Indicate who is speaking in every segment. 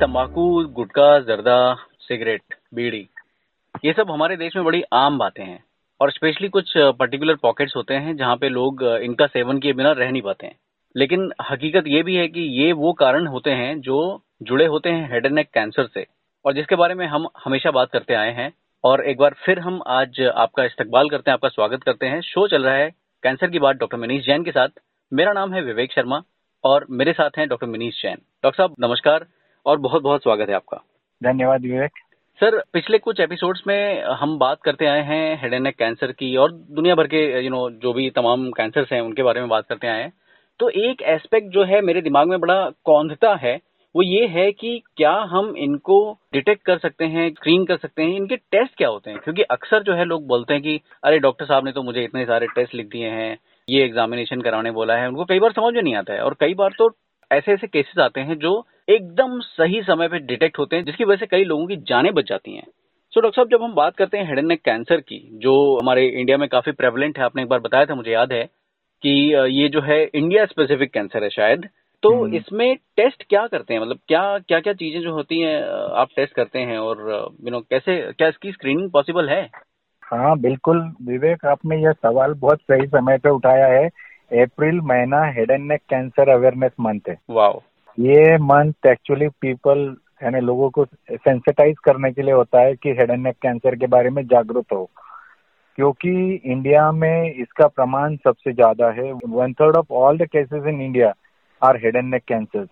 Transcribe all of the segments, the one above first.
Speaker 1: तंबाकू, गुटखा, जर्दा, सिगरेट, बीड़ी, ये सब हमारे देश में बड़ी आम बातें हैं। और स्पेशली कुछ पर्टिकुलर पॉकेट्स होते हैं जहाँ पे लोग इनका सेवन किए बिना रह नहीं पाते हैं। लेकिन हकीकत ये भी है कि ये वो कारण होते हैं जो जुड़े होते हैं हेड एंड नेक कैंसर से, और जिसके बारे में हम हमेशा बात करते आए हैं। और एक बार फिर हम आज आपका इस्तकबाल करते हैं, आपका स्वागत करते हैं। शो चल रहा है कैंसर की बात डॉक्टर मनीष जैन के साथ। मेरा नाम है विवेक शर्मा और मेरे साथ हैं डॉक्टर मनीष जैन। डॉक्टर साहब, नमस्कार। और बहुत बहुत स्वागत है आपका।
Speaker 2: धन्यवाद विवेक।
Speaker 1: सर पिछले कुछ एपिसोड्स में हम बात करते आए हैं हेड एंड नेक कैंसर की और दुनिया भर के यू नो जो भी तमाम कैंसर्स हैं उनके बारे में बात करते आए हैं। तो एक एस्पेक्ट जो है मेरे दिमाग में बड़ा कौंधता है वो ये है कि क्या हम इनको डिटेक्ट कर सकते हैं स्क्रीन कर सकते हैं इनके टेस्ट क्या होते हैं? क्योंकि अक्सर जो है लोग बोलते हैं कि अरे डॉक्टर साहब ने तो मुझे इतने सारे टेस्ट लिख दिए हैं ये एग्जामिनेशन कराने बोला है। उनको कई बार समझ में नहीं आता है और कई बार तो ऐसे ऐसे केसेस आते हैं जो एकदम सही समय पे डिटेक्ट होते हैं जिसकी वजह से कई लोगों की जानें बच जाती हैं। सो डॉक्टर साहब जब हम बात करते हैं हेड एंड नेक कैंसर की जो हमारे इंडिया में काफ़ी प्रेवलेंट है आपने एक बार बताया था मुझे याद है कि ये जो है इंडिया स्पेसिफिक कैंसर है शायद तो हम्म। इसमें टेस्ट क्या करते हैं? मतलब क्या क्या क्या चीज़ें जो होती हैं आप टेस्ट करते हैं और यू नो कैसे क्या इसकी स्क्रीनिंग पॉसिबल है?
Speaker 2: हाँ बिल्कुल विवेक आपने यह सवाल बहुत सही समय पे उठाया है अप्रैल महीना head and neck cancer awareness month है।
Speaker 1: वाओ
Speaker 2: ये मंथ एक्चुअली पीपल यानी लोगों को सेंसिटाइज करने के लिए होता है कि हेड एंड नेक कैंसर के बारे में जागरूक हो। क्योंकि इंडिया में इसका प्रमाण सबसे ज़्यादा है। One third of all the cases in India are head and neck cancer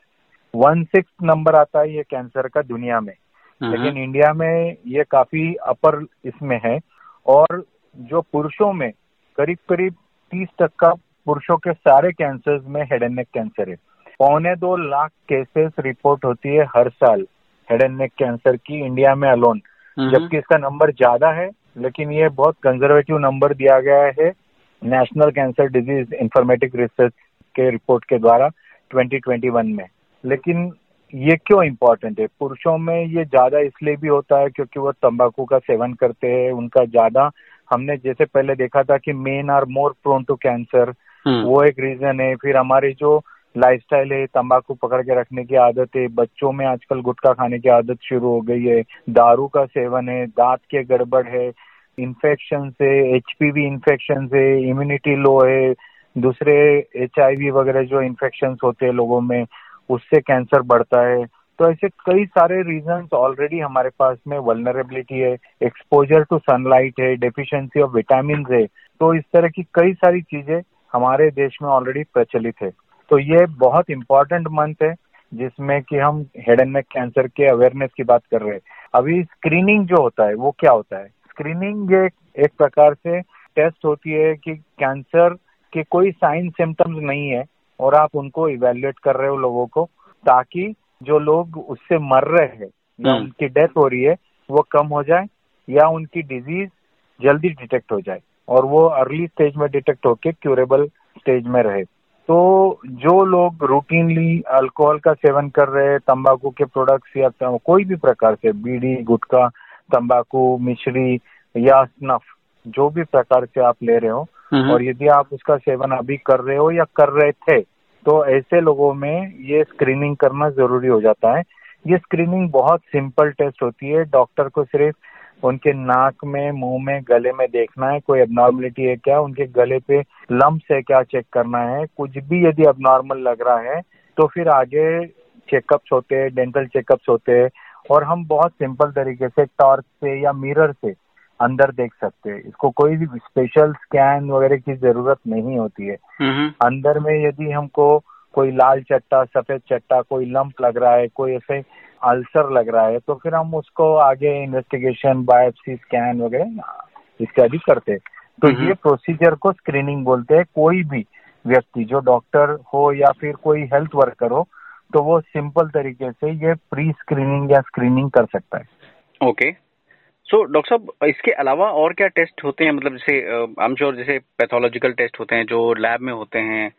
Speaker 2: one six number आता है ये कैंसर का दुनिया में। हम्म। लेकिन इंडिया में ये काफ़ी अपर इसमें है। और जो पुरुषों में करीब करीब तीस टक्का पुरुषों के सारे कैंसर में हेड एंड नेक कैंसर है। पौने दो लाख केसेस रिपोर्ट होती है हर साल हेड एंड नेक कैंसर की इंडिया में अलोन हम्म। जबकि इसका नंबर ज़्यादा है लेकिन ये बहुत कंजर्वेटिव नंबर दिया गया है national cancer disease informatic research के रिपोर्ट के द्वारा 2021 में। लेकिन ये क्यों इम्पोर्टेंट है? पुरुषों में ये ज़्यादा इसलिए भी होता है क्योंकि वो तंबाकू का सेवन करते हैं उनका ज़्यादा। हमने जैसे पहले देखा था कि men are more prone to cancer वो एक रीजन है। फिर हमारी जो लाइफस्टाइल है, तंबाकू पकड़ के रखने की आदत है, बच्चों में आजकल गुटखा खाने की आदत शुरू हो गई है, दारू का सेवन है, दांत के गड़बड़ है इन्फेक्शन से एच इन्फेक्शन से इम्यूनिटी लो है, दूसरे एचआईवी वगैरह जो इन्फेक्शन होते हैं लोगों में, उससे कैंसर बढ़ता है। तो ऐसे कई सारे रीजंस ऑलरेडी हमारे पास में वलनरेबिलिटी है एक्सपोजर टू सनलाइट है डेफिशिएंसी ऑफ़ विटामिन है। तो इस तरह की कई सारी चीज़ें हमारे देश में ऑलरेडी प्रचलित है। तो ये बहुत इंपॉर्टेंट मंथ है जिसमें कि हम हेड एंड नेक कैंसर के अवेयरनेस की बात कर रहे हैं। अभी स्क्रीनिंग जो होता है वो क्या होता है? स्क्रीनिंग एक, एक प्रकार से टेस्ट होती है कि कैंसर के कोई साइन सिम्टम्स नहीं है और आप उनको इवेल्युएट कर रहे हो लोगों को ताकि जो लोग उससे मर रहे हैं या हम्म। उनकी डेथ हो रही है वो कम हो जाए या उनकी डिज़ीज़ जल्दी डिटेक्ट हो जाए। और वो अर्ली स्टेज में डिटेक्ट होके क्यूरेबल स्टेज में रहे। तो जो लोग रूटीनली अल्कोहल का सेवन कर रहे हैं तंबाकू के प्रोडक्ट्स या कोई भी प्रकार से बीड़ी गुटखा तंबाकू मिश्री या स्नफ जो भी प्रकार से आप ले रहे हो हम्म। और यदि आप उसका सेवन अभी कर रहे हो या कर रहे थे तो ऐसे लोगों में ये स्क्रीनिंग करना ज़रूरी हो जाता है। ये स्क्रीनिंग बहुत सिंपल टेस्ट होती है। डॉक्टर को सिर्फ़ उनके नाक में मुँह में गले में देखना है कोई एबनॉर्मलिटी है क्या? उनके गले पे लम्ब है क्या चेक करना है? कुछ भी यदि अबनॉर्मल लग रहा है तो फिर आगे चेकअप्स होते हैं डेंटल चेकअप्स होते हैं और हम बहुत सिंपल तरीके से टॉर्च से या मिरर से अंदर देख सकते हैं। इसको कोई भी स्पेशल स्कैन वगैरह की ज़रूरत नहीं होती है। अंदर में यदि हमको कोई लाल चट्टा सफ़ेद चट्टा कोई लंप लग रहा है कोई ऐसे अल्सर लग रहा है तो फिर हम उसको आगे इन्वेस्टिगेशन बायोप्सी स्कैन वगैरह इत्यादि करते तो ये प्रोसीजर को स्क्रीनिंग बोलते हैं। कोई भी व्यक्ति जो डॉक्टर हो या फिर कोई हेल्थ वर्कर हो तो वो सिंपल तरीके से ये प्री स्क्रीनिंग या स्क्रीनिंग कर सकता है।
Speaker 1: ओके सो डॉक्टर साहब इसके अलावा और क्या टेस्ट होते हैं? मतलब जैसे आई एम श्योर जैसे पैथोलॉजिकल टेस्ट होते हैं जो लैब में होते हैं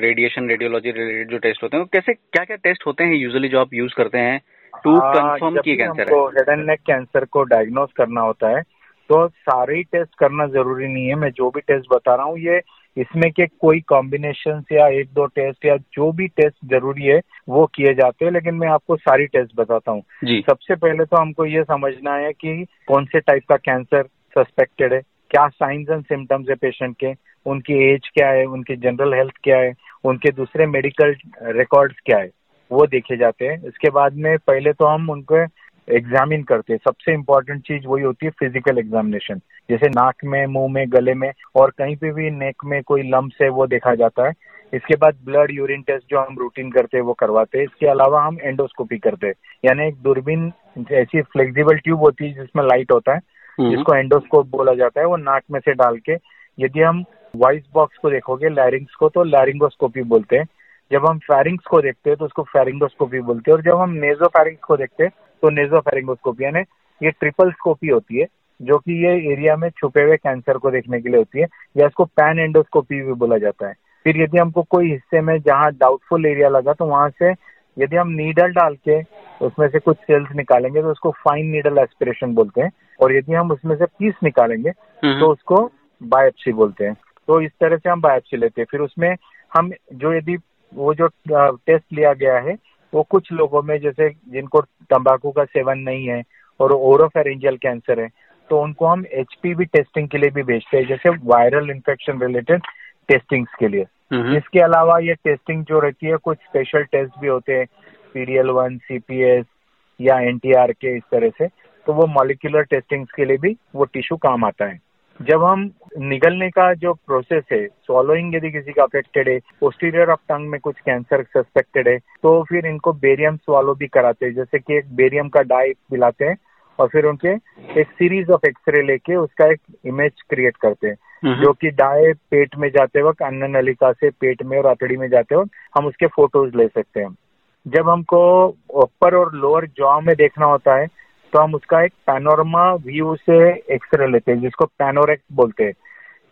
Speaker 1: रेडिएशन रेडियोलॉजी रिलेटेड जो टेस्ट होते हैं कैसे क्या क्या टेस्ट होते हैं यूजुअली जो आप यूज़ करते हैं टू कंफर्म की कैंसर
Speaker 2: है? हेड एंड नेक कैंसर को डायग्नोज करना होता है तो सारे ही टेस्ट करना ज़रूरी नहीं है। मैं जो भी टेस्ट बता रहा हूँ ये इसमें के कोई कॉम्बिनेशन या एक दो टेस्ट या जो भी टेस्ट ज़रूरी है वो किए जाते हैं। लेकिन मैं आपको सारी टेस्ट बताता हूँ। सबसे पहले तो हमको ये समझना है कि कौन से टाइप का कैंसर सस्पेक्टेड है। क्या साइंस एंड सिम्टम्स है पेशेंट के, उनकी एज क्या है, उनकी जनरल हेल्थ क्या है, उनके दूसरे मेडिकल रिकॉर्ड्स क्या है, वो देखे जाते हैं। इसके बाद में पहले तो हम उनको एग्जामिन करते हैं। सबसे इम्पोर्टेंट चीज़ वही होती है फ़िज़िकल एग्जामिनेशन जैसे नाक में, मुँह में, गले में और कहीं पे भी नेक में कोई लम्ब है, वो देखा जाता है। इसके बाद ब्लड यूरिन टेस्ट जो हम रूटीन करते हैं, वो करवाते हैं। इसके अलावा हम एंडोस्कोपी करते हैं। यानी एक दूरबीन ऐसी फ्लेक्सिबल ट्यूब होती है जिसमें लाइट होता है। जिसको एंडोस्कोप बोला जाता है, वो नाक में से डाल के, यदि हम वॉइस बॉक्स को देखोगे लैरिंग्स को तो लैरिंगोस्कोपी बोलते हैं। जब हम फेरिंग्स को देखते हैं तो उसको फेरिंगोस्कोपी बोलते हैं। और जब हम नेजोफेरिंग्स को देखते हैं तो नेजोफेरिंगोस्कोपी यानी ये ट्रिपल स्कोपी होती है, जो कि ये एरिया में छुपे हुए कैंसर को देखने के लिए होती है, या इसको पैन एंडोस्कोपी भी बोला जाता है। फिर यदि हमको कोई हिस्से में जहाँ डाउटफुल एरिया लगा तो वहाँ से यदि हम नीडल डाल के उसमें से कुछ सेल्स निकालेंगे तो उसको फाइन नीडल एस्पिरेशन बोलते हैं। और यदि हम उसमें से पीस निकालेंगे तो उसको बायोप्सी बोलते हैं। तो इस तरह से हम बायोप्सी लेते हैं। फिर उसमें हम जो यदि वो जो टेस्ट लिया गया है वो कुछ लोगों में जैसे जिनको तंबाकू का सेवन नहीं है और ओरोफेरेंजियल कैंसर है तो उनको हम एच टेस्टिंग के लिए भी भेजते हैं जैसे वायरल इन्फेक्शन रिलेटेड टेस्टिंग्स के लिए। इसके अलावा ये टेस्टिंग जो रहती है, कुछ स्पेशल टेस्ट भी होते हैं पीडीएल वन सीपीएस या एनटीआर के इस तरह से तो वो मॉलिक्यूलर टेस्टिंग के लिए भी वो टिश्यू काम आता है। जब हम निगलने का जो प्रोसेस है सॉलोइंग यदि किसी का अफेक्टेड है पोस्टीरियर ऑफ़ टंग में कुछ कैंसर सस्पेक्टेड है तो फिर इनको बेरियम स्वालो भी कराते हैं। जैसे कि एक बेरियम का डाई पिलाते हैं और फिर उनके एक सीरीज़ ऑफ़ एक्सरे लेके उसका एक इमेज क्रिएट करते हैं। जो कि डाई पेट में जाते वक्त अन्न नलिका से पेट में और अतड़ी में जाते वक्त, हम उसके फ़ोटोज़ ले सकते हैं। जब हमको अपर और लोअर जॉ में देखना होता है तो हम उसका एक पैनोरमा व्यू से एक्सरे लेते हैं, जिसको पैनोरेक्ट बोलते हैं।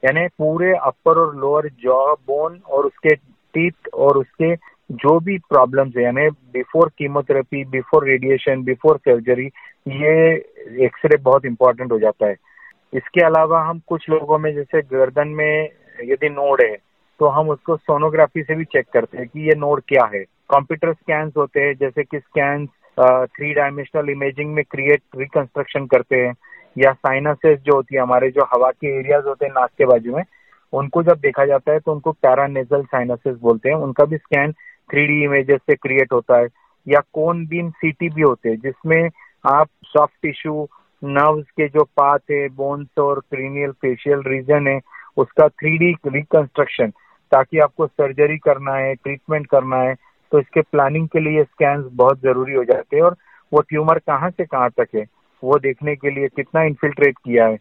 Speaker 2: यानी पूरे अपर और लोअर जॉ बोन और उसके टीथ और उसके जो भी प्रॉब्लम्स है, यानी before chemotherapy before radiation before surgery ये एक्सरे बहुत इंपॉर्टेंट हो जाता है। इसके अलावा हम कुछ लोगों में, जैसे गर्दन में यदि नोड है तो हम उसको सोनोग्राफी से भी चेक करते हैं कि ये नोड क्या है। कंप्यूटर स्कैन्स होते हैं, जैसे कि स्कैन्स थ्री डायमेंशनल इमेजिंग में क्रिएट रिकंस्ट्रक्शन करते हैं। या साइनसेस जो होती है, हमारे जो हवा के एरियाज़ होते हैं, नाक के बाजू में, उनको जब देखा जाता है तो उनको पैरानेजल साइनसेस बोलते हैं। उनका भी स्कैन थ्री इमेजेस से क्रिएट होता है। या कोन बीम सीटी भी होते हैं, जिसमें आप सॉफ्ट टिश्यू नर्व्स के जो पाथ है बोन्स और क्रीनियल फेशियल रीजन है, उसका थ्री रिकंस्ट्रक्शन ताकि आपको सर्जरी करना है ट्रीटमेंट करना है तो इसके प्लानिंग के लिए स्कैन बहुत ज़रूरी हो जाते हैं। और वो ट्यूमर कहाँ से कहाँ तक है, वो देखने के लिए कितना इन्फिल्ट्रेट किया है,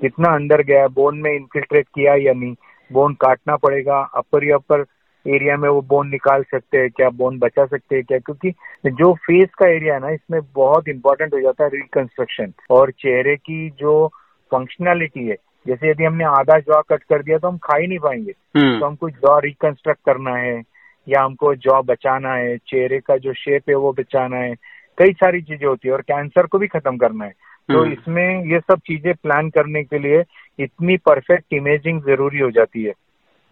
Speaker 2: कितना अंदर गया है बोन में इन्फिल्ट्रेट किया या नहीं बोन काटना पड़ेगा अपर या अपर एरिया में वो बोन निकाल सकते हैं क्या बोन बचा सकते हैं क्या? क्योंकि जो फेस का एरिया है ना इसमें बहुत इंपॉर्टेंट हो जाता है रिकंस्ट्रक्शन और चेहरे की जो फंक्शनैलिटी है जैसे यदि हमने आधा जॉ कट कर दिया तो हम खा ही नहीं पाएँगे। हम्म। तो हमको जॉ रिकंस्ट्रक्ट करना है या हमको जॉ बचाना है चेहरे का जो शेप है वो बचाना है कई सारी चीज़ें होती है और कैंसर को भी खत्म करना है। तो हम्म। इसमें ये सब चीज़ें प्लान करने के लिए इतनी परफेक्ट इमेजिंग ज़रूरी हो जाती है।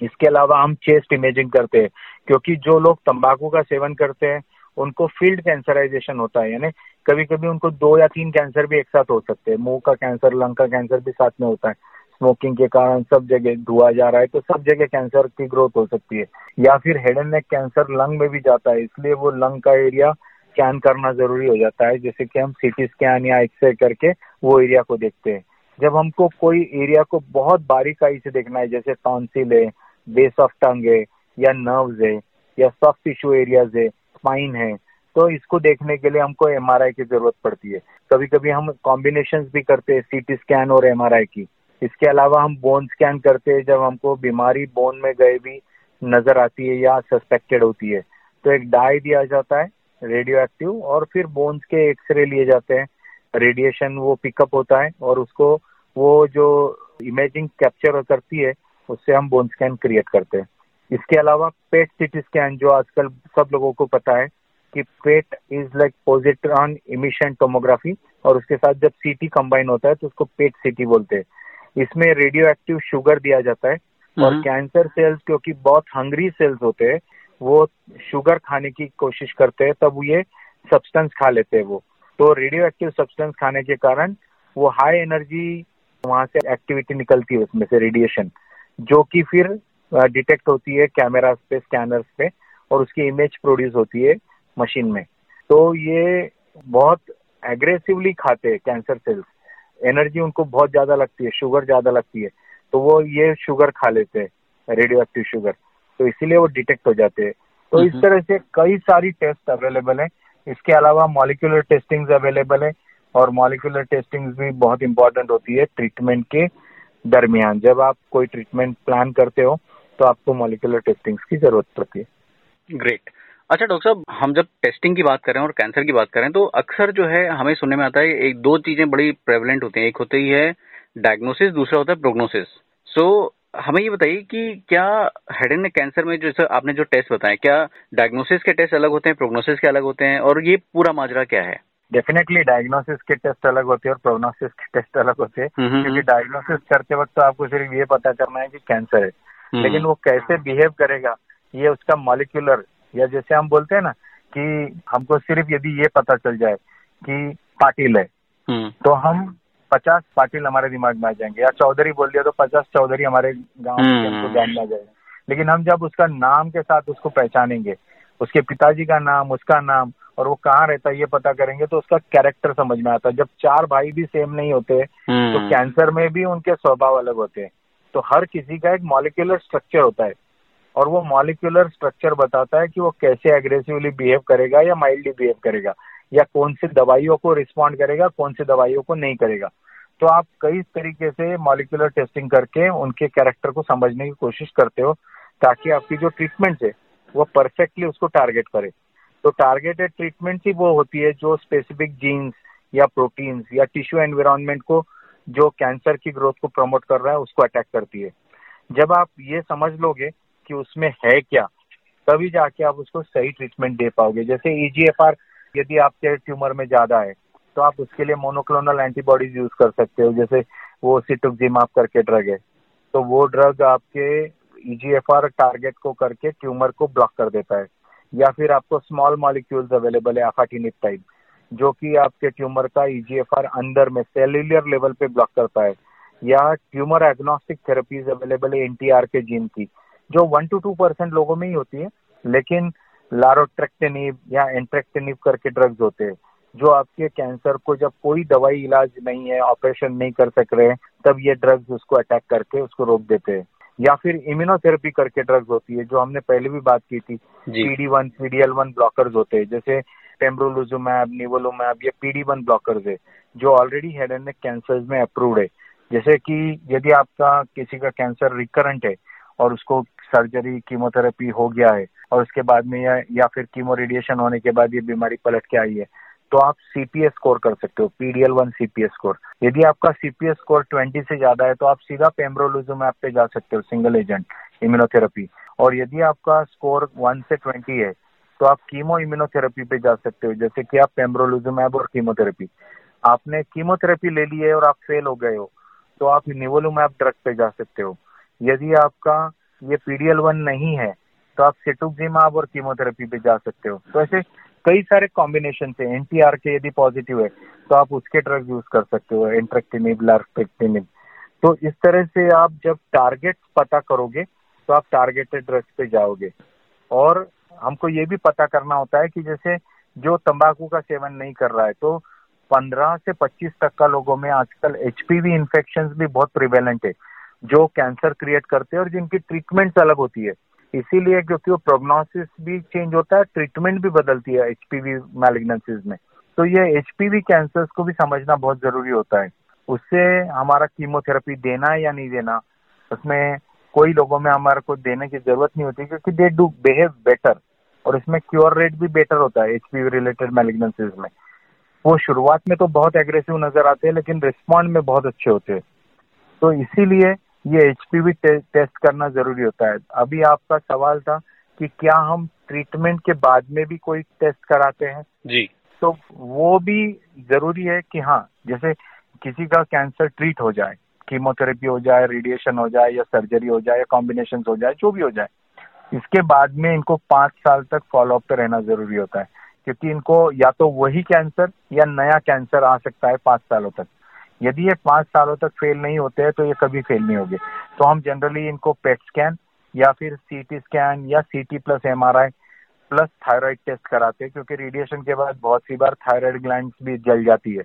Speaker 2: इसके अलावा हम चेस्ट इमेजिंग करते हैं, क्योंकि जो लोग तंबाकू का सेवन करते हैं, उनको फ़ील्ड कैंसराइजेशन होता है, यानी कभी कभी उनको दो या तीन कैंसर भी एक साथ हो सकते हैं। मुँह का कैंसर लंग का कैंसर भी साथ में होता है। स्मोकिंग के कारण सब जगह धुआ जा रहा है तो सब जगह कैंसर की ग्रोथ हो सकती है। या फिर head and neck cancer lung में भी जाता है, इसलिए वो लंग का एरिया स्कैन करना ज़रूरी हो जाता है। जैसे कि हम सीटी स्कैन या एक्सरे करके वो एरिया को देखते हैं। जब हमको कोई एरिया को बहुत बारीकाई से देखना है, जैसे टॉन्सिल है बेस ऑफ़ टंग है, या नर्व्स है, या सॉफ्ट टिश्यू एरियाज़ है स्पाइन है तो इसको देखने के लिए हमको एमआरआई की ज़रूरत पड़ती है। कभी कभी हम कॉम्बिनेशन भी करते हैं सीटी स्कैन और एमआरआई की। इसके अलावा हम बोन स्कैन करते हैं, जब हमको बीमारी बोन में गए भी नज़र आती है या सस्पेक्टेड होती है तो एक डाई दिया जाता है रेडियो एक्टिव और फिर बोन्स के एक्सरे लिए जाते हैं। रेडिएशन वो पिकअप होता है, और उसको वो जो इमेजिंग कैप्चर करती है उससे हम बोन स्कैन क्रिएट करते हैं। इसके अलावा पेट सिटी स्कैन जो आजकल सब लोगों को पता है कि PET is like positron emission tomography और उसके साथ जब सीटी कंबाइन होता है तो उसको पेट सीटी बोलते हैं। इसमें रेडियो एक्टिव शुगर दिया जाता है और कैंसर हम्म। सेल्स क्योंकि बहुत हंग्री सेल्स होते हैं वो शुगर खाने की कोशिश करते हैं तब ये सब्सटेंस खा लेते हैं वो। तो रेडियो एक्टिव सब्सटेंस खाने के कारण वो हाई एनर्जी वहाँ से एक्टिविटी निकलती है उसमें से रेडिएशन जो कि फिर डिटेक्ट होती है कैमरास पे स्कैनर्स पे और उसकी इमेज प्रोड्यूस होती है मशीन में। तो ये बहुत एग्रेसिवली खाते हैं कैंसर सेल्स एनर्जी उनको बहुत ज़्यादा लगती है शुगर ज़्यादा लगती है। तो वो ये शुगर खा लेते हैं रेडियो एक्टिव शुगर तो इसीलिए वो डिटेक्ट हो जाते हैं। तो इस तरह से कई सारी टेस्ट अवेलेबल है। इसके अलावा मॉलिकुलर टेस्टिंग अवेलेबल है और मॉलिकुलर टेस्टिंग भी बहुत इंपॉर्टेंट होती है ट्रीटमेंट के। दरमियान। जब आप कोई ट्रीटमेंट प्लान करते हो तो आपको मॉलिकुलर टेस्टिंग की ज़रूरत पड़ती है।
Speaker 1: ग्रेट अच्छा डॉक्टर साहब हम जब टेस्टिंग की बात करें और कैंसर की बात करें तो अक्सर जो है हमें सुनने में आता है एक दो चीज़ें बड़ी प्रेवलेंट होती हैं। एक होती है डायग्नोसिस दूसरा होता है प्रोग्नोसिस सो so, हमें ये बताइए कि क्या हेड एंड कैंसर में जैसे आपने जो टेस्ट बताए क्या डायग्नोसिस के टेस्ट अलग होते हैं प्रोग्नोसिस के अलग होते हैं और ये पूरा माजरा क्या है?
Speaker 2: डेफिनेटली डायग्नोसिस के टेस्ट अलग होते हैं और प्रोग्नोसिस के टेस्ट अलग होते हैं। हम्म, हम्म, क्योंकि डायग्नोसिस हम्म। करते वक्त तो आपको सिर्फ़ ये पता करना है कि कैंसर है। लेकिन वो कैसे बिहेव करेगा ये उसका मॉलिक्यूलर या जैसे हम बोलते हैं ना कि हमको सिर्फ़ यदि ये पता चल जाए कि पाटिल है तो हम पचास पाटिल हमारे दिमाग में आ जाएँगे। या चौधरी बोल दिया तो पचास चौधरी हमारे गाँव में ध्यान में आ जाएगा। लेकिन हम जब उसका नाम के साथ उसको पहचानेंगे उसके पिताजी का नाम उसका नाम और वो कहाँ रहता है ये पता करेंगे तो उसका कैरेक्टर समझ में आता है। जब चार भाई भी सेम नहीं होते तो कैंसर में भी उनके स्वभाव अलग होते हैं। तो हर किसी का एक मॉलिक्यूलर स्ट्रक्चर होता है और वो मॉलिक्यूलर स्ट्रक्चर बताता है कि वो कैसे एग्रेसिवली बिहेव करेगा या माइल्डली बिहेव करेगा या कौन सी दवाइयों को रिस्पॉन्ड करेगा कौन सी दवाइयों को नहीं करेगा। तो आप कई तरीके से मॉलिकुलर टेस्टिंग करके उनके कैरेक्टर को समझने की कोशिश करते हो ताकि आपकी जो ट्रीटमेंट है वो परफेक्टली उसको टारगेट करे। तो टारगेटेड ट्रीटमेंट ही वो होती है जो स्पेसिफिक जीन्स या प्रोटीन्स या टिश्यू एनवायरमेंट को, जो कैंसर की ग्रोथ को प्रमोट कर रहा है, उसको अटैक करती है। जब आप ये समझ लोगे कि उसमें है क्या, तभी जाके आप उसको सही ट्रीटमेंट दे पाओगे। जैसे ईजीएफआर e यदि आपके ट्यूमर में ज़्यादा है तो आप उसके लिए मोनोक्लोनल एंटीबॉडीज यूज़ कर सकते हो। जैसे वो सिटुकजिमाप करके ड्रग है तो वो ड्रग आपके ईजीएफआर e टारगेट को करके ट्यूमर को ब्लॉक कर देता है। या फिर आपको स्मॉल मॉलिक्यूल्स अवेलेबल है अफाटिनिप टाइप जो कि आपके ट्यूमर का ईजीएफआर e अंदर में सेल्युलर लेवल पे ब्लॉक करता है। या ट्यूमर एग्नोस्टिक थेरेपीज अवेलेबल है एनटीआर के जीन की, जो वन टू टू परसेंट लोगों में ही होती है, लेकिन लारोट्रेक्टेनिव या एंट्रेक्टेनिव करके ड्रग्स होते हैं, जो आपके कैंसर को जब कोई दवाई इलाज नहीं है ऑपरेशन नहीं कर सक रहे हैं, तब ये ड्रग्स उसको अटैक करके उसको रोक देते हैं। या फिर इम्यूनोथेरेपी करके ड्रग्स होती है जो हमने पहले भी बात की थी। PD one PDL one blockers होते हैं जैसे टेम्ब्रोलुजुमैब निवोलुमैब ये पीडी वन ब्लॉकर्स है जो already head and neck cancer में अप्रूव्ड है। जैसे कि यदि आपका किसी का कैंसर रिकरेंट है और उसको सर्जरी कीमोथेरेपी हो गया है और उसके बाद में या, या फिर कीमो रेडिएशन होने के बाद ये बीमारी पलट के आई है तो आप सीपीएस स्कोर कर सकते हो पीडीएल वन सीपीएस स्कोर यदि आपका सीपीएस स्कोर ट्वेंटी से ज़्यादा है तो आप सीधा पेम्ब्रोलुजुमैब पे जा सकते हो सिंगल एजेंट इम्यूनोथेरेपी और यदि आपका स्कोर वन से ट्वेंटी है तो आप कीमो इम्यूनोथेरेपी पे जा सकते हो, जैसे कि आप पेम्ब्रोलिज्म ऐप और कीमोथेरेपी आपने कीमोथेरेपी ले ली है और आप फेल हो गए हो तो आप निवोलुमैब ड्रग पे जा सकते हो. यदि आपका ये पीडीएल वन नहीं है तो आप सेटुक्जिमाब और कीमोथेरेपी पे जा सकते हो. तो ऐसे कई सारे कॉम्बिनेशन है। एनटीआर के यदि पॉजिटिव है तो आप उसके ड्रग यूज़ कर सकते हो एंट्रेक्टिनिब लार्पेक्टिनिब तो इस तरह से आप जब टारगेट पता करोगे तो आप टारगेटेड ड्रग्स पे जाओगे। और हमको ये भी पता करना होता है कि जैसे जो तंबाकू का सेवन नहीं कर रहा है तो 15 से 25 तक का लोगों में आजकल एचपीवी इन्फेक्शन भी बहुत प्रिवेलेंट है, जो कैंसर क्रिएट करते हैं और जिनकी ट्रीटमेंट अलग होती है। इसीलिए क्योंकि वो प्रोग्नोसिस भी चेंज होता है ट्रीटमेंट भी बदलती है एचपीवी मैलिग्नेंसीज में। तो ये एचपीवी कैंसर्स को भी समझना बहुत ज़रूरी होता है। उससे हमारा कीमोथेरेपी देना या नहीं देना, उसमें कोई लोगों में हमारे को देने की ज़रूरत नहीं होती क्योंकि दे डू बिहेव बेटर और इसमें क्योर रेट भी बेटर होता है एचपीवी रिलेटेड मैलिग्नेंसीज में। वो शुरुआत में तो बहुत एग्रेसिव नज़र आते हैं, लेकिन रिस्पॉन्ड में बहुत अच्छे होते हैं। तो इसीलिए ये एच टे, टेस्ट करना ज़रूरी होता है। अभी आपका सवाल था कि क्या हम ट्रीटमेंट के बाद में भी कोई टेस्ट कराते हैं?
Speaker 1: जी।
Speaker 2: तो वो भी ज़रूरी है कि हाँ जैसे किसी का कैंसर ट्रीट हो जाए कीमोथेरेपी हो जाए रेडिएशन हो जाए या सर्जरी हो जाए या कॉम्बिनेशन हो जाए जो भी हो जाए इसके बाद में इनको पाँच साल तक फॉलोअप पे रहना ज़रूरी होता है। क्योंकि इनको या तो वही कैंसर या नया कैंसर आ सकता है पाँच सालों तक। यदि ये पाँच सालों तक फेल नहीं होते हैं तो ये कभी फेल नहीं होंगे। तो हम जनरली इनको पेट स्कैन या फिर सीटी स्कैन या CT plus M R I plus thyroid test कराते हैं, क्योंकि रेडिएशन के बाद बहुत सी बार थायराइड ग्लैंड भी जल जाती है।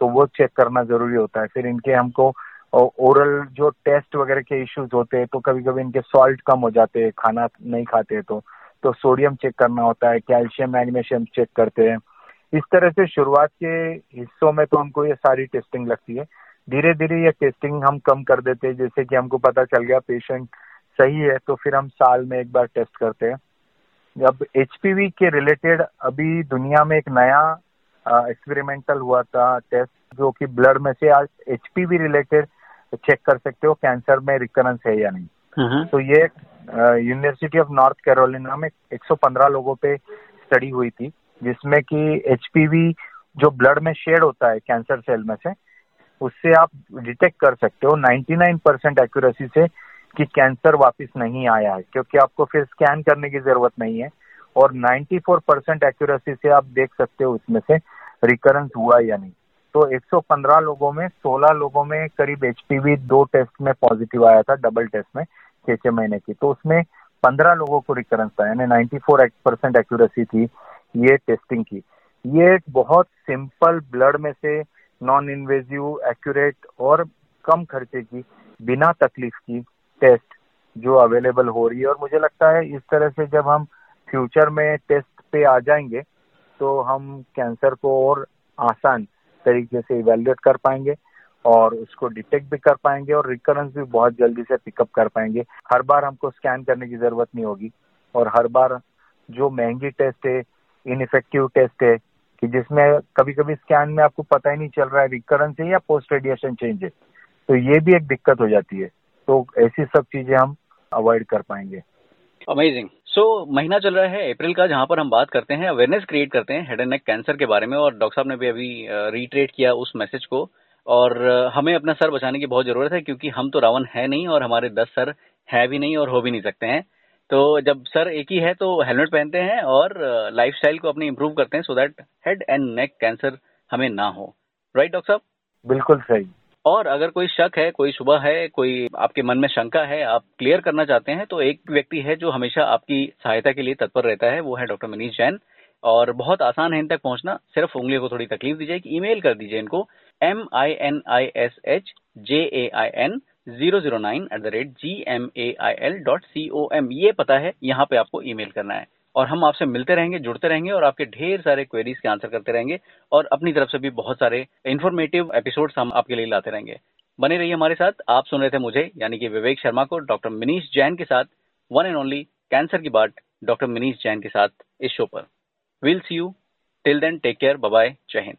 Speaker 2: तो वो चेक करना ज़रूरी होता है। फिर इनके हमको ओरल जो टेस्ट वगैरह के इश्यूज़ होते हैं तो कभी कभी इनके सॉल्ट कम हो जाते हैं, खाना नहीं खाते तो। तो सोडियम चेक करना होता है कैल्शियम मैग्नीशियम चेक करते हैं। इस तरह से शुरुआत के हिस्सों में तो हमको ये सारी टेस्टिंग लगती है। धीरे धीरे ये टेस्टिंग हम कम कर देते हैं जैसे कि हमको पता चल गया पेशेंट सही है तो फिर हम साल में एक बार टेस्ट करते हैं। अब एच के रिलेटेड अभी दुनिया में एक नया एक्सपेरिमेंटल हुआ था टेस्ट जो कि ब्लड में से आज एच रिलेटेड चेक कर सकते हो कैंसर में रिकरेंस है या नहीं। तो ये यूनिवर्सिटी ऑफ़ नॉर्थ कैरोलिना में 115 लोगों पे स्टडी हुई थी। जिसमें कि एच जो ब्लड में शेड होता है कैंसर सेल में से, उससे आप डिटेक्ट कर सकते हो 99 परसेंट एक्यूरेसी से कि कैंसर वापस नहीं आया है, क्योंकि आपको फिर स्कैन करने की ज़रूरत नहीं है। और 94 परसेंट एक्यूरेसी से आप देख सकते हो उसमें से रिकरेंस हुआ या नहीं। तो 115 लोगों में 16 लोगों में करीब एचपीवी दो टेस्ट में पॉजिटिव आया था डबल टेस्ट में, छह छह महीने की। तो उसमें 15 लोगों को रिकरेंस था, यानी 94 परसेंट एक्यूरेसी थी। ये टेस्टिंग की। ये एक बहुत सिंपल ब्लड में से नॉन इन्वेजिव एक्यूरेट और कम खर्चे की, बिना तकलीफ़ की टेस्ट जो अवेलेबल हो रही है। और मुझे लगता है इस तरह से जब हम फ्यूचर में टेस्ट पे आ जाएँगे तो हम कैंसर को और आसान तरीके से इवेल्युएट कर पाएँगे और उसको डिटेक्ट भी कर पाएँगे और रिकरेंस भी बहुत जल्दी से पिकअप कर पाएँगे। हर बार हमको स्कैन करने की ज़रूरत नहीं होगी और हर बार जो महँगी टेस्ट है इनफेक्टिव टेस्ट है कि जिसमें कभी कभी स्कैन में आपको पता ही नहीं चल रहा है रिकरेंस है या पोस्ट रेडिएशन चेंज है। तो ये भी एक दिक्कत हो जाती है। तो ऐसी सब चीज़ें हम अवॉइड कर पाएँगे।
Speaker 1: अमेजिंग सो so, महीना चल रहा है अप्रैल का जहाँ पर हम बात करते हैं अवेयरनेस क्रिएट करते हैं हेड एंड नेक कैंसर के बारे में और डॉक्टर साहब ने भी अभी रिट्रेट किया उस मैसेज को। और हमें अपना सर बचाने की बहुत ज़रूरत है क्योंकि हम तो रावण है नहीं और हमारे दस सर है भी नहीं और हो भी नहीं सकते हैं। तो जब सर एक ही है तो हेलमेट पहनते हैं और लाइफस्टाइल को अपनी इम्प्रूव करते हैं so that head and neck cancer हमें ना हो। राइट डॉक्टर साहब?
Speaker 2: बिल्कुल सही।
Speaker 1: और अगर कोई शक है कोई सुबह है कोई आपके मन में शंका है आप क्लियर करना चाहते हैं तो एक व्यक्ति है जो हमेशा आपकी सहायता के लिए तत्पर रहता है वो है डॉक्टर मनीष जैन। और बहुत आसान है इन तक पहुँचना सिर्फ़ उंगलियों को थोड़ी तकलीफ़ दीजिए कि ईमेल कर दीजिए इनको M I N I S H J A I N zero zero nine at the rate G M A I L dot C O M ये पता है, यहाँ पे आपको ईमेल करना है। और हम आपसे मिलते रहेंगे, जुड़ते रहेंगे और आपके ढेर सारे क्वेरीज के आंसर करते रहेंगे। और अपनी तरफ़ से भी बहुत सारे इन्फॉर्मेटिव एपिसोड्स हम आपके लिए लाते रहेंगे। बने रहिए हमारे साथ। आप सुन रहे थे मुझे, यानी कि विवेक शर्मा को, डॉक्टर मिनीश जैन के साथ। वन एंड ओनली कैंसर की बात डॉक्टर मिनीश जैन के साथ इस शो पर। Will see you till then take care bye Jai Hind